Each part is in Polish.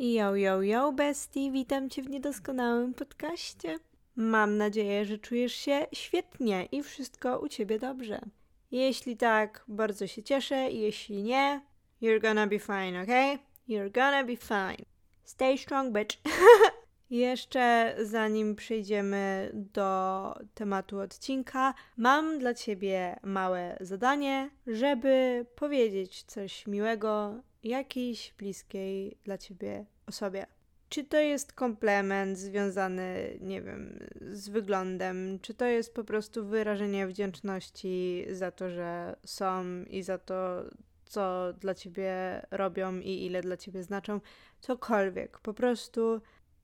Yo, yo, yo, bestie, witam Cię w niedoskonałym podcaście. Mam nadzieję, że czujesz się świetnie i wszystko u Ciebie dobrze. Jeśli tak, bardzo się cieszę, jeśli nie, you're gonna be fine, okay? You're gonna be fine. Stay strong, bitch. Jeszcze zanim przejdziemy do tematu odcinka, mam dla Ciebie małe zadanie, żeby powiedzieć coś miłego jakiejś bliskiej dla Ciebie osobie. Czy to jest komplement związany, nie wiem, z wyglądem, czy to jest po prostu wyrażenie wdzięczności za to, że są i za to, co dla ciebie robią i ile dla ciebie znaczą, cokolwiek. Po prostu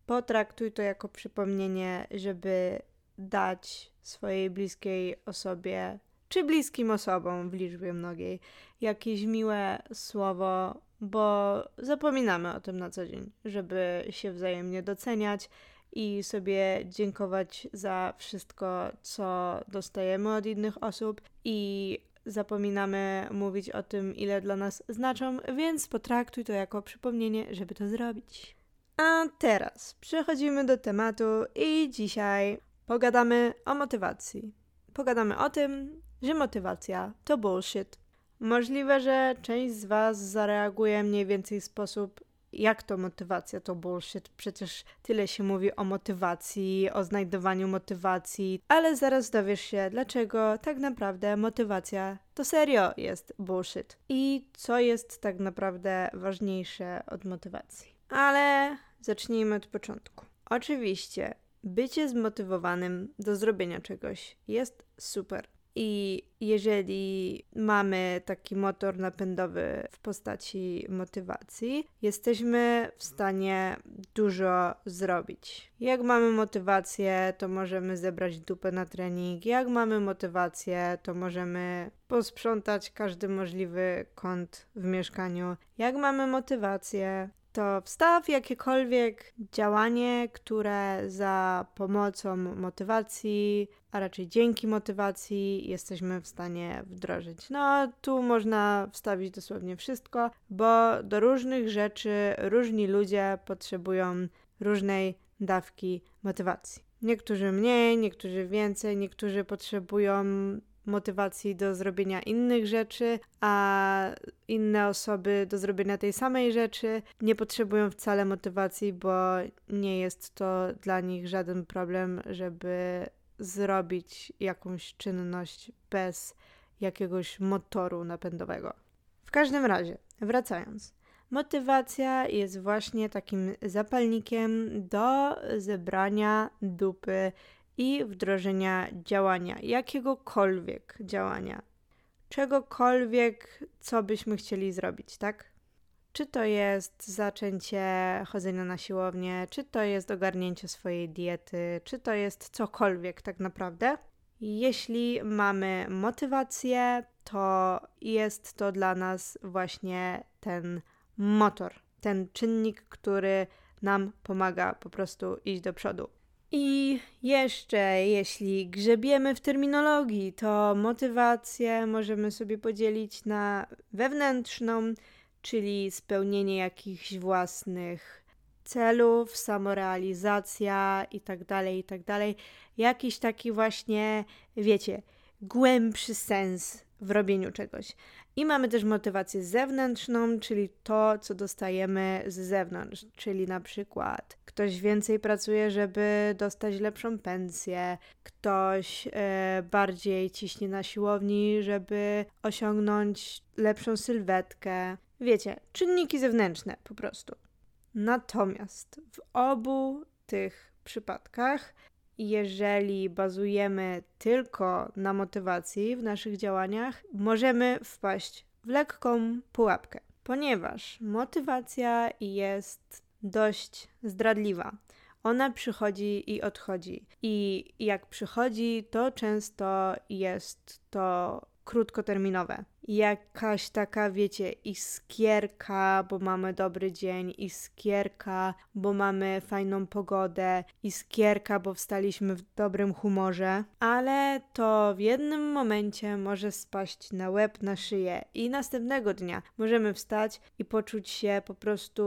potraktuj to jako przypomnienie, żeby dać swojej bliskiej osobie, czy bliskim osobom w liczbie mnogiej, jakieś miłe słowo, bo zapominamy o tym na co dzień, żeby się wzajemnie doceniać i sobie dziękować za wszystko, co dostajemy od innych osób i zapominamy mówić o tym, ile dla nas znaczą, więc potraktuj to jako przypomnienie, żeby to zrobić. A teraz przechodzimy do tematu i dzisiaj pogadamy o motywacji. Pogadamy o tym, że motywacja to bullshit. Możliwe, że część z Was zareaguje mniej więcej w sposób, jak to motywacja to bullshit. Przecież tyle się mówi o motywacji, o znajdowaniu motywacji, ale zaraz dowiesz się, dlaczego tak naprawdę motywacja to serio jest bullshit. I co jest tak naprawdę ważniejsze od motywacji. Ale zacznijmy od początku. Oczywiście, bycie zmotywowanym do zrobienia czegoś jest super. I jeżeli mamy taki motor napędowy w postaci motywacji, jesteśmy w stanie dużo zrobić. Jak mamy motywację, to możemy zebrać dupę na trening. Jak mamy motywację, to możemy posprzątać każdy możliwy kąt w mieszkaniu. Jak mamy motywację, to wstaw jakiekolwiek działanie, które za pomocą motywacji, a raczej dzięki motywacji jesteśmy w stanie wdrożyć. No, tu można wstawić dosłownie wszystko, bo do różnych rzeczy różni ludzie potrzebują różnej dawki motywacji. Niektórzy mniej, niektórzy więcej, niektórzy potrzebują motywacji do zrobienia innych rzeczy, a inne osoby do zrobienia tej samej rzeczy nie potrzebują wcale motywacji, bo nie jest to dla nich żaden problem, żeby zrobić jakąś czynność bez jakiegoś motoru napędowego. W każdym razie, wracając. Motywacja jest właśnie takim zapalnikiem do zebrania dupy i wdrożenia działania, jakiegokolwiek działania, czegokolwiek, co byśmy chcieli zrobić, tak? Czy to jest zaczęcie chodzenia na siłownię, czy to jest ogarnięcie swojej diety, czy to jest cokolwiek tak naprawdę. Jeśli mamy motywację, to jest to dla nas właśnie ten motor, ten czynnik, który nam pomaga po prostu iść do przodu. I jeszcze, jeśli grzebiemy w terminologii, to motywację możemy sobie podzielić na wewnętrzną, czyli spełnienie jakichś własnych celów, samorealizacja itd., tak itd. Tak Jakiś taki właśnie, wiecie, głębszy sens w robieniu czegoś. I mamy też motywację zewnętrzną, czyli to, co dostajemy z zewnątrz, czyli na przykład ktoś więcej pracuje, żeby dostać lepszą pensję, ktoś e, bardziej ciśnie na siłowni, żeby osiągnąć lepszą sylwetkę. Wiecie, czynniki zewnętrzne po prostu. Natomiast w obu tych przypadkach jeżeli bazujemy tylko na motywacji w naszych działaniach, możemy wpaść w lekką pułapkę, ponieważ motywacja jest dość zdradliwa. Ona przychodzi i odchodzi. I jak przychodzi, to często jest to krótkoterminowe. Jakaś taka, wiecie, iskierka, bo mamy dobry dzień, iskierka, bo mamy fajną pogodę, iskierka, bo wstaliśmy w dobrym humorze, ale to w jednym momencie może spaść na łeb, na szyję i następnego dnia możemy wstać i poczuć się po prostu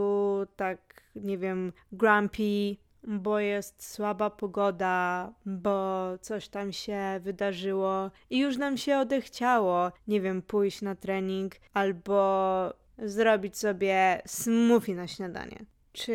tak nie wiem, grumpy, bo jest słaba pogoda, bo coś tam się wydarzyło i już nam się odechciało, nie wiem, pójść na trening albo zrobić sobie smoothie na śniadanie. Czy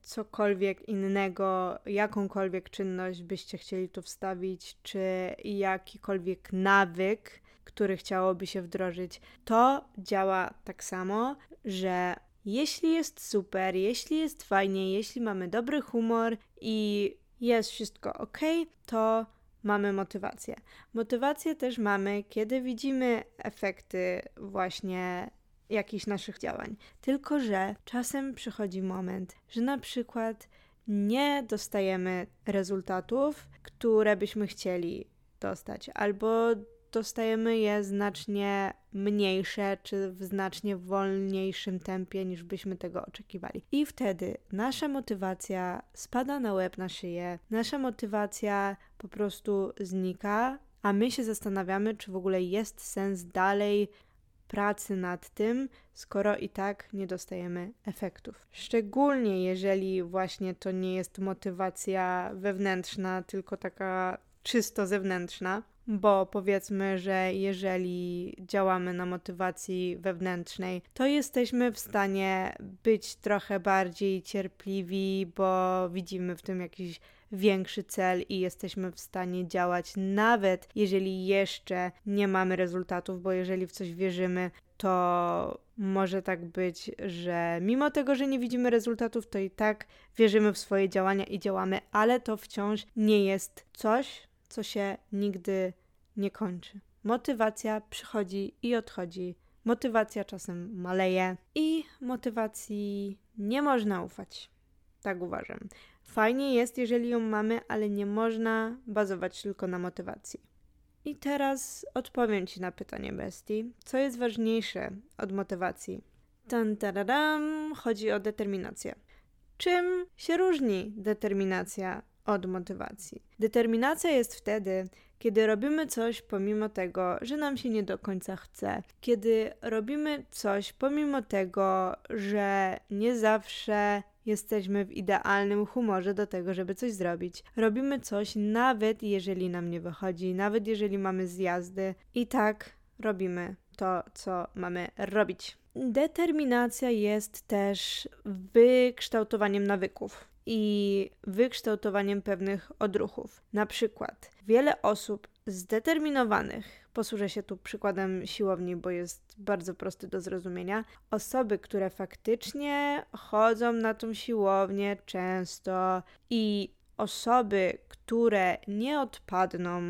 cokolwiek innego, jakąkolwiek czynność byście chcieli tu wstawić, czy jakikolwiek nawyk, który chciałoby się wdrożyć, to działa tak samo, że jeśli jest super, jeśli jest fajnie, jeśli mamy dobry humor i jest wszystko ok, to mamy motywację. Motywację też mamy, kiedy widzimy efekty właśnie jakichś naszych działań. Tylko, że czasem przychodzi moment, że na przykład nie dostajemy rezultatów, które byśmy chcieli dostać, albo dostajemy je znacznie mniejsze, czy w znacznie wolniejszym tempie, niż byśmy tego oczekiwali. I wtedy nasza motywacja spada na łeb, na szyję, nasza motywacja po prostu znika, a my się zastanawiamy, czy w ogóle jest sens dalej pracy nad tym, skoro i tak nie dostajemy efektów. Szczególnie jeżeli właśnie to nie jest motywacja wewnętrzna, tylko taka czysto zewnętrzna, bo powiedzmy, że jeżeli działamy na motywacji wewnętrznej, to jesteśmy w stanie być trochę bardziej cierpliwi, bo widzimy w tym jakiś większy cel i jesteśmy w stanie działać, nawet jeżeli jeszcze nie mamy rezultatów, bo jeżeli w coś wierzymy, to może tak być, że mimo tego, że nie widzimy rezultatów, to i tak wierzymy w swoje działania i działamy, ale to wciąż nie jest coś, co się nigdy nie kończy. Motywacja przychodzi i odchodzi. Motywacja czasem maleje i motywacji nie można ufać. Tak uważam. Fajnie jest, jeżeli ją mamy, ale nie można bazować tylko na motywacji. I teraz odpowiem Ci na pytanie bestii. Co jest ważniejsze od motywacji? Tan tararam, chodzi o determinację. Czym się różni determinacja od motywacji? Determinacja jest wtedy, kiedy robimy coś pomimo tego, że nam się nie do końca chce, kiedy robimy coś pomimo tego, że nie zawsze jesteśmy w idealnym humorze do tego, żeby coś zrobić. Robimy coś, nawet jeżeli nam nie wychodzi, nawet jeżeli mamy zjazdy, i tak robimy to, co mamy robić. Determinacja jest też wykształtowaniem nawyków i wykształtowaniem pewnych odruchów. Na przykład, wiele osób zdeterminowanych, posłużę się tu przykładem siłowni, bo jest bardzo prosty do zrozumienia, osoby, które faktycznie chodzą na tą siłownię często i osoby, które nie odpadną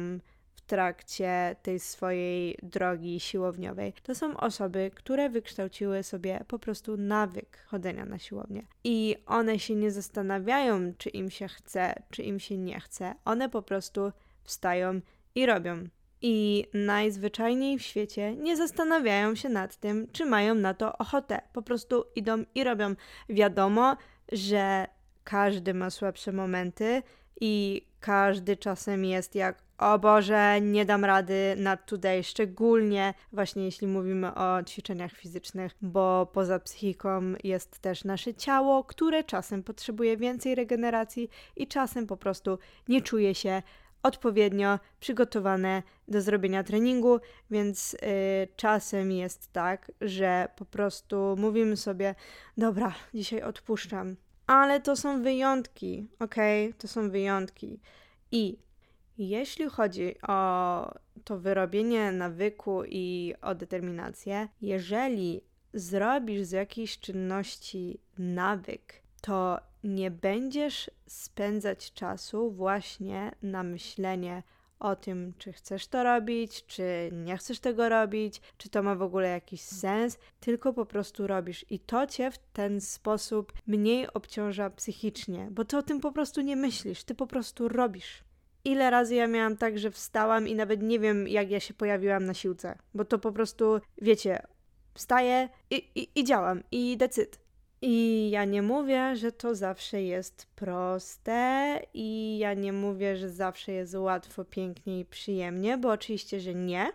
trakcie tej swojej drogi siłowniowej. To są osoby, które wykształciły sobie po prostu nawyk chodzenia na siłownię. I one się nie zastanawiają, czy im się chce, czy im się nie chce. One po prostu wstają i robią. I najzwyczajniej w świecie nie zastanawiają się nad tym, czy mają na to ochotę. Po prostu idą i robią. Wiadomo, że każdy ma słabsze momenty i każdy czasem jest jak o Boże, nie dam rady nad today, szczególnie właśnie jeśli mówimy o ćwiczeniach fizycznych, bo poza psychiką jest też nasze ciało, które czasem potrzebuje więcej regeneracji i czasem po prostu nie czuje się odpowiednio przygotowane do zrobienia treningu, więc yy, czasem jest tak, że po prostu mówimy sobie: Dobra, dzisiaj odpuszczam. Ale to są wyjątki, ok? To są wyjątki. I jeśli chodzi o to wyrobienie nawyku i o determinację, jeżeli zrobisz z jakiejś czynności nawyk, to nie będziesz spędzać czasu właśnie na myślenie o tym, czy chcesz to robić, czy nie chcesz tego robić, czy to ma w ogóle jakiś sens, tylko po prostu robisz. I to cię w ten sposób mniej obciąża psychicznie, bo ty o tym po prostu nie myślisz, ty po prostu robisz ile razy ja miałam tak, że wstałam i nawet nie wiem, jak ja się pojawiłam na siłce, bo to po prostu, wiecie, wstaję i, i, i działam i decyd. I ja nie mówię, że to zawsze jest proste, i ja nie mówię, że zawsze jest łatwo, pięknie i przyjemnie, bo oczywiście, że nie,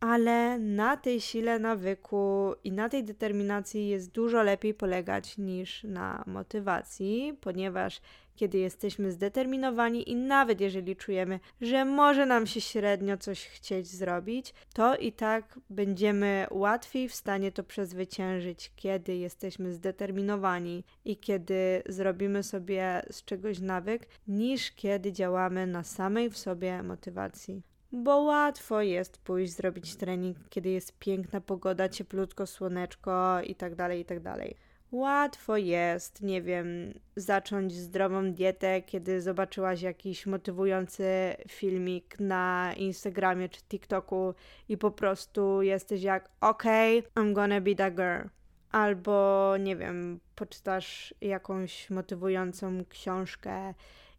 ale na tej sile nawyku i na tej determinacji jest dużo lepiej polegać niż na motywacji, ponieważ kiedy jesteśmy zdeterminowani i nawet jeżeli czujemy, że może nam się średnio coś chcieć zrobić, to i tak będziemy łatwiej w stanie to przezwyciężyć, kiedy jesteśmy zdeterminowani i kiedy zrobimy sobie z czegoś nawyk, niż kiedy działamy na samej w sobie motywacji. Bo łatwo jest pójść zrobić trening, kiedy jest piękna pogoda, cieplutko, słoneczko i tak Łatwo jest, nie wiem, zacząć zdrową dietę, kiedy zobaczyłaś jakiś motywujący filmik na Instagramie czy TikToku i po prostu jesteś jak, okej, I'm gonna be that girl. Albo, nie wiem, poczytasz jakąś motywującą książkę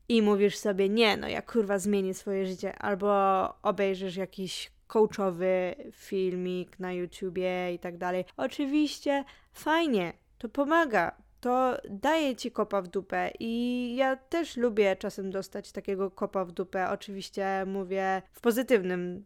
i mówisz sobie, nie, no ja kurwa zmienię swoje życie, albo obejrzysz jakiś coachowy filmik na YouTubie i tak dalej. Oczywiście fajnie, to pomaga, to daje ci kopa w dupę. I ja też lubię czasem dostać takiego kopa w dupę. Oczywiście mówię w pozytywnym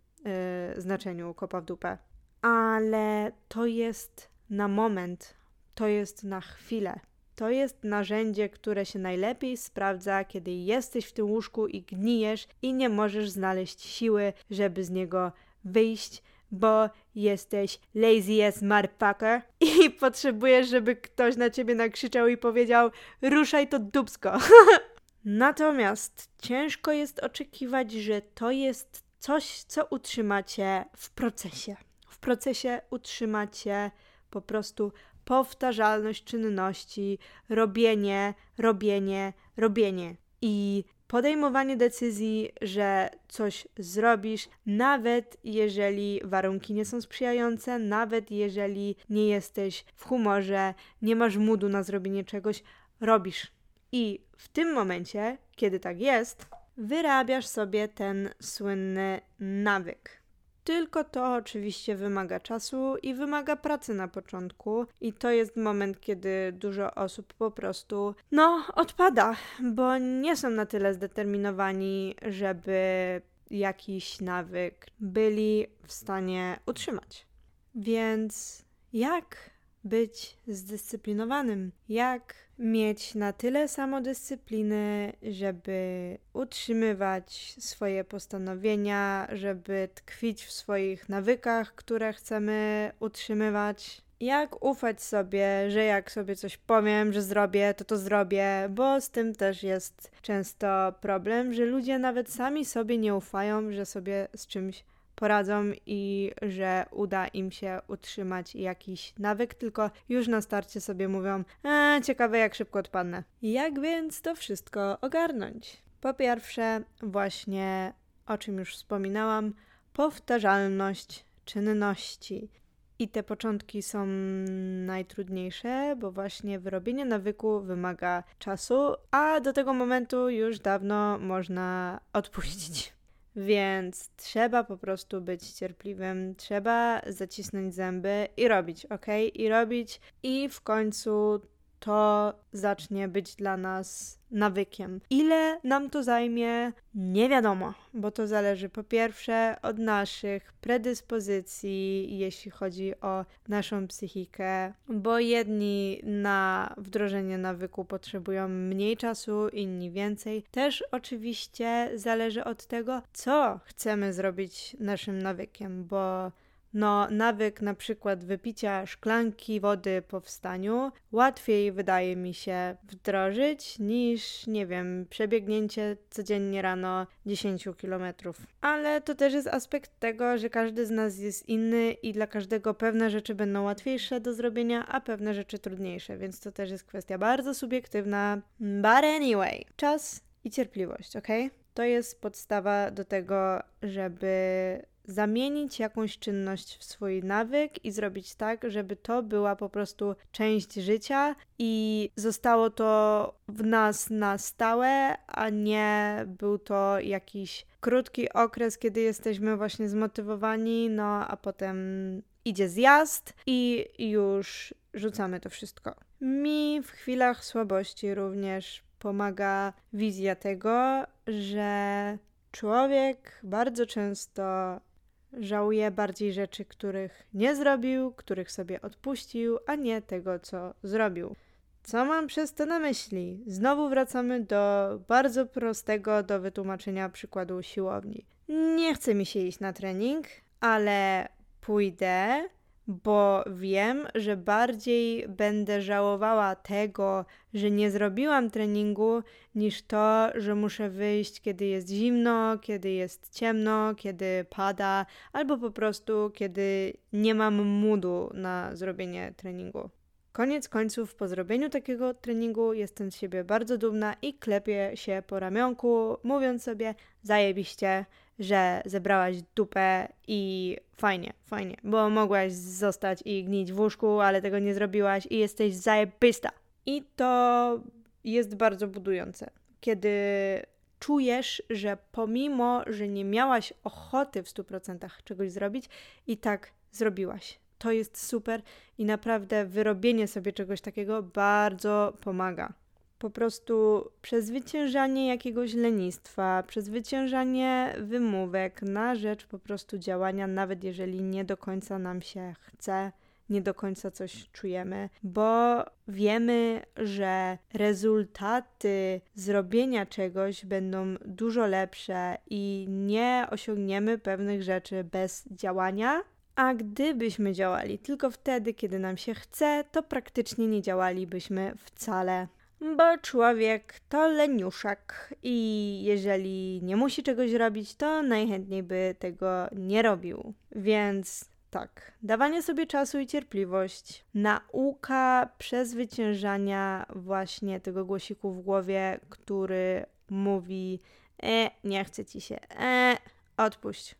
yy, znaczeniu kopa w dupę, ale to jest na moment, to jest na chwilę. To jest narzędzie, które się najlepiej sprawdza, kiedy jesteś w tym łóżku i gnijesz i nie możesz znaleźć siły, żeby z niego wyjść, bo jesteś lazy as motherfucker i potrzebujesz, żeby ktoś na ciebie nakrzyczał i powiedział ruszaj to dubsko. Natomiast ciężko jest oczekiwać, że to jest coś, co utrzymacie w procesie. W procesie utrzymacie po prostu powtarzalność czynności, robienie, robienie, robienie. I podejmowanie decyzji, że coś zrobisz, nawet jeżeli warunki nie są sprzyjające, nawet jeżeli nie jesteś w humorze, nie masz mudu na zrobienie czegoś, robisz. I w tym momencie, kiedy tak jest, wyrabiasz sobie ten słynny nawyk. Tylko to oczywiście wymaga czasu i wymaga pracy na początku, i to jest moment, kiedy dużo osób po prostu, no, odpada, bo nie są na tyle zdeterminowani, żeby jakiś nawyk byli w stanie utrzymać. Więc jak być zdyscyplinowanym? Jak mieć na tyle samodyscypliny, żeby utrzymywać swoje postanowienia, żeby tkwić w swoich nawykach, które chcemy utrzymywać. Jak ufać sobie, że jak sobie coś powiem, że zrobię, to to zrobię, bo z tym też jest często problem, że ludzie nawet sami sobie nie ufają, że sobie z czymś poradzą i że uda im się utrzymać jakiś nawyk, tylko już na starcie sobie mówią, e, ciekawe jak szybko odpadnę. Jak więc to wszystko ogarnąć? Po pierwsze, właśnie o czym już wspominałam, powtarzalność czynności. I te początki są najtrudniejsze, bo właśnie wyrobienie nawyku wymaga czasu, a do tego momentu już dawno można odpuścić. Więc trzeba po prostu być cierpliwym, trzeba zacisnąć zęby i robić, ok? I robić, i w końcu to zacznie być dla nas nawykiem. Ile nam to zajmie, nie wiadomo, bo to zależy po pierwsze od naszych predyspozycji, jeśli chodzi o naszą psychikę, bo jedni na wdrożenie nawyku potrzebują mniej czasu, inni więcej. Też oczywiście zależy od tego, co chcemy zrobić naszym nawykiem, bo no, nawyk na przykład wypicia szklanki wody po wstaniu łatwiej wydaje mi się wdrożyć niż, nie wiem, przebiegnięcie codziennie rano 10 kilometrów. Ale to też jest aspekt tego, że każdy z nas jest inny i dla każdego pewne rzeczy będą łatwiejsze do zrobienia, a pewne rzeczy trudniejsze, więc to też jest kwestia bardzo subiektywna. But anyway, czas i cierpliwość, ok? To jest podstawa do tego, żeby zamienić jakąś czynność w swój nawyk i zrobić tak, żeby to była po prostu część życia i zostało to w nas na stałe, a nie był to jakiś krótki okres, kiedy jesteśmy właśnie zmotywowani, no a potem idzie zjazd i już rzucamy to wszystko. Mi w chwilach słabości również pomaga wizja tego, że człowiek bardzo często Żałuje bardziej rzeczy, których nie zrobił, których sobie odpuścił, a nie tego, co zrobił. Co mam przez to na myśli? Znowu wracamy do bardzo prostego do wytłumaczenia przykładu siłowni. Nie chce mi się iść na trening, ale pójdę, bo wiem, że bardziej będę żałowała tego, że nie zrobiłam treningu, niż to, że muszę wyjść, kiedy jest zimno, kiedy jest ciemno, kiedy pada, albo po prostu kiedy nie mam moodu na zrobienie treningu. Koniec końców, po zrobieniu takiego treningu jestem z siebie bardzo dumna i klepię się po ramionku, mówiąc sobie: zajebiście, że zebrałaś dupę i fajnie, fajnie, bo mogłaś zostać i gnić w łóżku, ale tego nie zrobiłaś i jesteś zajebista. I to jest bardzo budujące, kiedy czujesz, że pomimo, że nie miałaś ochoty w 100% czegoś zrobić, i tak zrobiłaś. To jest super i naprawdę wyrobienie sobie czegoś takiego bardzo pomaga po prostu przezwyciężanie jakiegoś lenistwa, przezwyciężanie wymówek na rzecz po prostu działania, nawet jeżeli nie do końca nam się chce, nie do końca coś czujemy, bo wiemy, że rezultaty zrobienia czegoś będą dużo lepsze i nie osiągniemy pewnych rzeczy bez działania. A gdybyśmy działali tylko wtedy, kiedy nam się chce, to praktycznie nie działalibyśmy wcale bo człowiek to leniuszak i jeżeli nie musi czegoś robić, to najchętniej by tego nie robił. Więc tak, dawanie sobie czasu i cierpliwość, nauka przezwyciężania właśnie tego głosiku w głowie, który mówi: E, nie chce ci się, e, odpuść.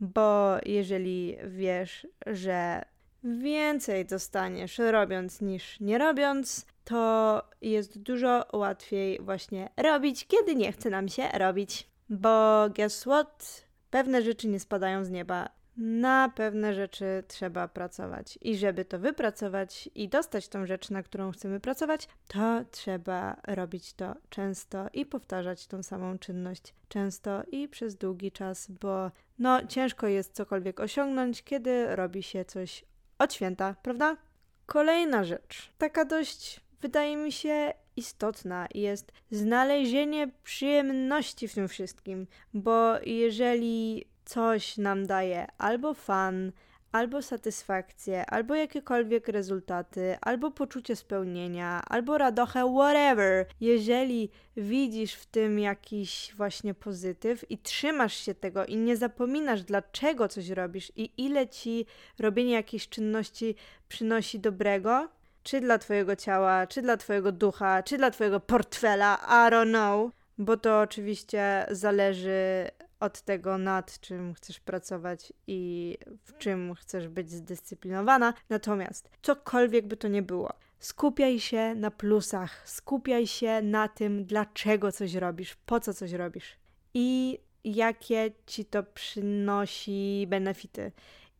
Bo jeżeli wiesz, że więcej dostaniesz robiąc niż nie robiąc, to jest dużo łatwiej właśnie robić, kiedy nie chce nam się robić. Bo guess what? Pewne rzeczy nie spadają z nieba. Na pewne rzeczy trzeba pracować. I żeby to wypracować i dostać tą rzecz, na którą chcemy pracować, to trzeba robić to często i powtarzać tą samą czynność często i przez długi czas, bo no ciężko jest cokolwiek osiągnąć, kiedy robi się coś od święta, prawda? Kolejna rzecz, taka dość wydaje mi się istotna jest znalezienie przyjemności w tym wszystkim, bo jeżeli coś nam daje albo fan, albo satysfakcję, albo jakiekolwiek rezultaty, albo poczucie spełnienia, albo radochę, whatever. Jeżeli widzisz w tym jakiś właśnie pozytyw i trzymasz się tego i nie zapominasz, dlaczego coś robisz i ile ci robienie jakiejś czynności przynosi dobrego, czy dla Twojego ciała, czy dla Twojego ducha, czy dla Twojego portfela, I don't know, bo to oczywiście zależy od tego, nad czym chcesz pracować i w czym chcesz być zdyscyplinowana. Natomiast cokolwiek by to nie było, skupiaj się na plusach, skupiaj się na tym, dlaczego coś robisz, po co coś robisz i jakie ci to przynosi benefity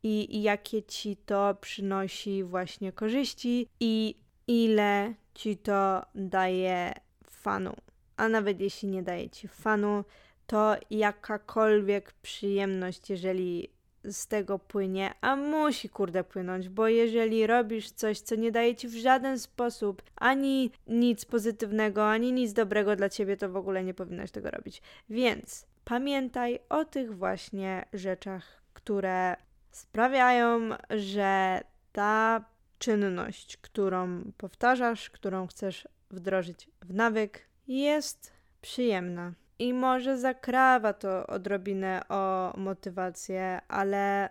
i, jakie ci to przynosi właśnie korzyści i ile ci to daje fanu. A nawet jeśli nie daje ci fanu, to jakakolwiek przyjemność, jeżeli z tego płynie, a musi kurde płynąć, bo jeżeli robisz coś, co nie daje ci w żaden sposób ani nic pozytywnego, ani nic dobrego dla ciebie, to w ogóle nie powinnaś tego robić. Więc pamiętaj o tych właśnie rzeczach, które sprawiają, że ta czynność, którą powtarzasz, którą chcesz wdrożyć w nawyk, jest przyjemna. I może zakrawa to odrobinę o motywację, ale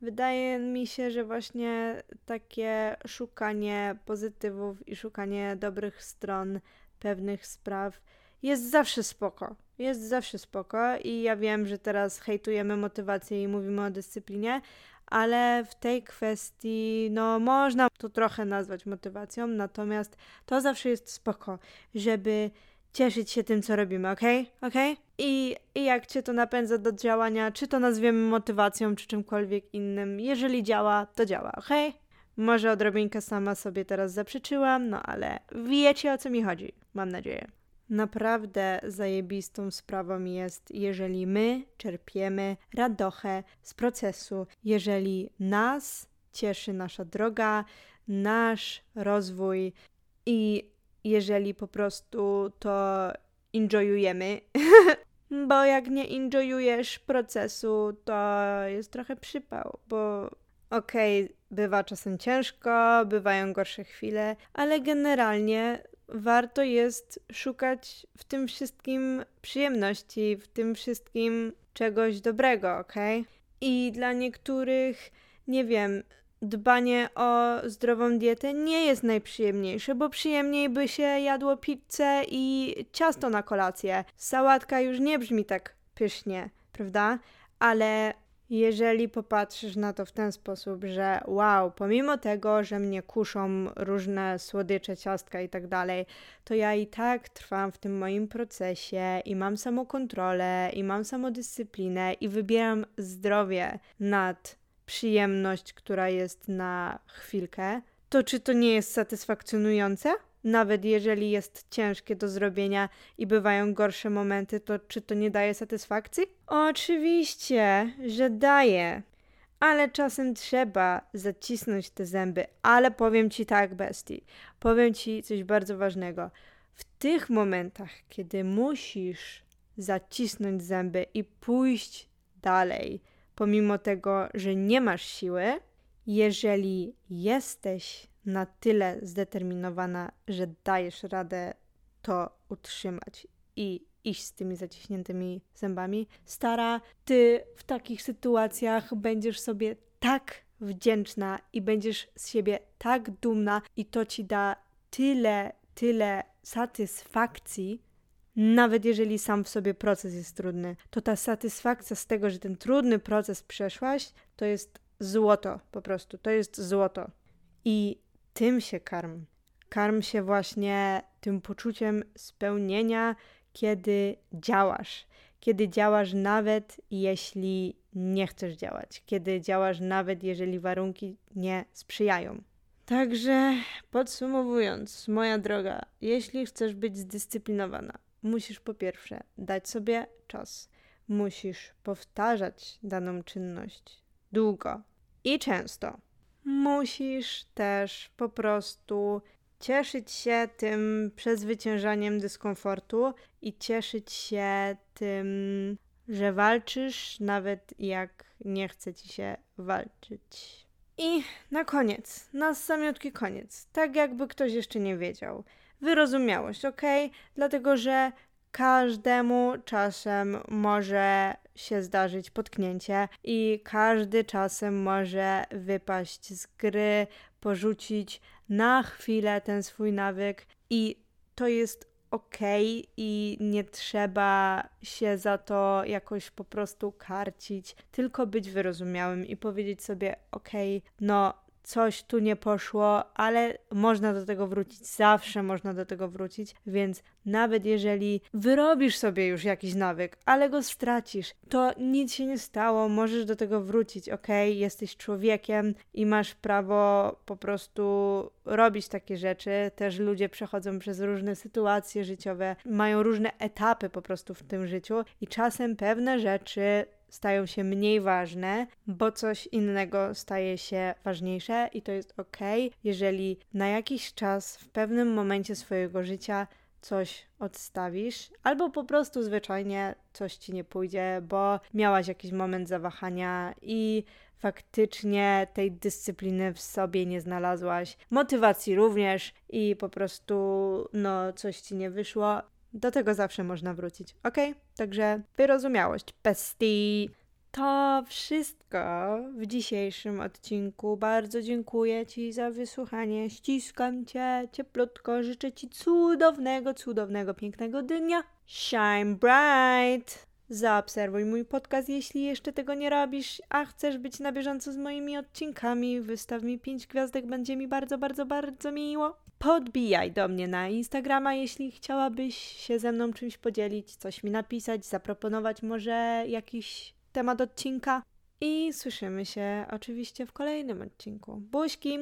wydaje mi się, że właśnie takie szukanie pozytywów i szukanie dobrych stron pewnych spraw jest zawsze spoko. Jest zawsze spoko i ja wiem, że teraz hejtujemy motywację i mówimy o dyscyplinie, ale w tej kwestii, no, można to trochę nazwać motywacją, natomiast to zawsze jest spoko, żeby cieszyć się tym, co robimy, ok? Ok? I, I jak cię to napędza do działania, czy to nazwiemy motywacją, czy czymkolwiek innym, jeżeli działa, to działa, ok? Może odrobinkę sama sobie teraz zaprzeczyłam, no ale wiecie o co mi chodzi, mam nadzieję. Naprawdę zajebistą sprawą jest, jeżeli my czerpiemy radochę z procesu, jeżeli nas cieszy nasza droga, nasz rozwój i jeżeli po prostu to enjoyujemy. bo jak nie enjoyujesz procesu, to jest trochę przypał, bo okej, okay, bywa czasem ciężko, bywają gorsze chwile, ale generalnie warto jest szukać w tym wszystkim przyjemności, w tym wszystkim czegoś dobrego, ok? I dla niektórych, nie wiem, dbanie o zdrową dietę nie jest najprzyjemniejsze, bo przyjemniej by się jadło pizzę i ciasto na kolację. Sałatka już nie brzmi tak pysznie, prawda? Ale jeżeli popatrzysz na to w ten sposób, że wow, pomimo tego, że mnie kuszą różne słodycze, ciastka i tak dalej, to ja i tak trwam w tym moim procesie i mam samokontrolę i mam samodyscyplinę i wybieram zdrowie nad przyjemność, która jest na chwilkę, to czy to nie jest satysfakcjonujące? Nawet jeżeli jest ciężkie do zrobienia i bywają gorsze momenty, to czy to nie daje satysfakcji? Oczywiście, że daje. Ale czasem trzeba zacisnąć te zęby. Ale powiem ci tak, bestii. Powiem ci coś bardzo ważnego. W tych momentach, kiedy musisz zacisnąć zęby i pójść dalej, pomimo tego, że nie masz siły, jeżeli jesteś na tyle zdeterminowana, że dajesz radę to utrzymać i iść z tymi zaciśniętymi zębami, stara, ty w takich sytuacjach będziesz sobie tak wdzięczna i będziesz z siebie tak dumna, i to ci da tyle, tyle satysfakcji, nawet jeżeli sam w sobie proces jest trudny, to ta satysfakcja z tego, że ten trudny proces przeszłaś, to jest złoto po prostu. To jest złoto. I tym się karm. Karm się właśnie tym poczuciem spełnienia, kiedy działasz. Kiedy działasz nawet jeśli nie chcesz działać. Kiedy działasz nawet jeżeli warunki nie sprzyjają. Także podsumowując, moja droga, jeśli chcesz być zdyscyplinowana, musisz po pierwsze dać sobie czas. Musisz powtarzać daną czynność długo i często. Musisz też po prostu cieszyć się tym przezwyciężaniem dyskomfortu i cieszyć się tym, że walczysz, nawet jak nie chce ci się walczyć. I na koniec, na samiutki koniec, tak jakby ktoś jeszcze nie wiedział wyrozumiałość, ok? Dlatego, że każdemu czasem może się zdarzyć potknięcie i każdy czasem może wypaść z gry, porzucić na chwilę ten swój nawyk i to jest ok i nie trzeba się za to jakoś po prostu karcić, tylko być wyrozumiałym i powiedzieć sobie ok, no coś tu nie poszło, ale można do tego wrócić, zawsze można do tego wrócić, więc nawet jeżeli wyrobisz sobie już jakiś nawyk, ale go stracisz, to nic się nie stało, możesz do tego wrócić, ok? Jesteś człowiekiem i masz prawo po prostu robić takie rzeczy. Też ludzie przechodzą przez różne sytuacje życiowe, mają różne etapy po prostu w tym życiu i czasem pewne rzeczy stają się mniej ważne, bo coś innego staje się ważniejsze i to jest ok, jeżeli na jakiś czas w pewnym momencie swojego życia coś odstawisz, albo po prostu zwyczajnie coś ci nie pójdzie, bo miałaś jakiś moment zawahania i faktycznie tej dyscypliny w sobie nie znalazłaś, motywacji również i po prostu no coś ci nie wyszło, do tego zawsze można wrócić, ok? Także wyrozumiałość, bestii. To wszystko w dzisiejszym odcinku. Bardzo dziękuję Ci za wysłuchanie. Ściskam Cię cieplutko. Życzę Ci cudownego, cudownego, pięknego dnia. Shine bright! Zaobserwuj mój podcast, jeśli jeszcze tego nie robisz, a chcesz być na bieżąco z moimi odcinkami. Wystaw mi 5 gwiazdek, będzie mi bardzo, bardzo, bardzo miło podbijaj do mnie na Instagrama, jeśli chciałabyś się ze mną czymś podzielić, coś mi napisać, zaproponować może jakiś temat odcinka. I słyszymy się oczywiście w kolejnym odcinku. Buźki!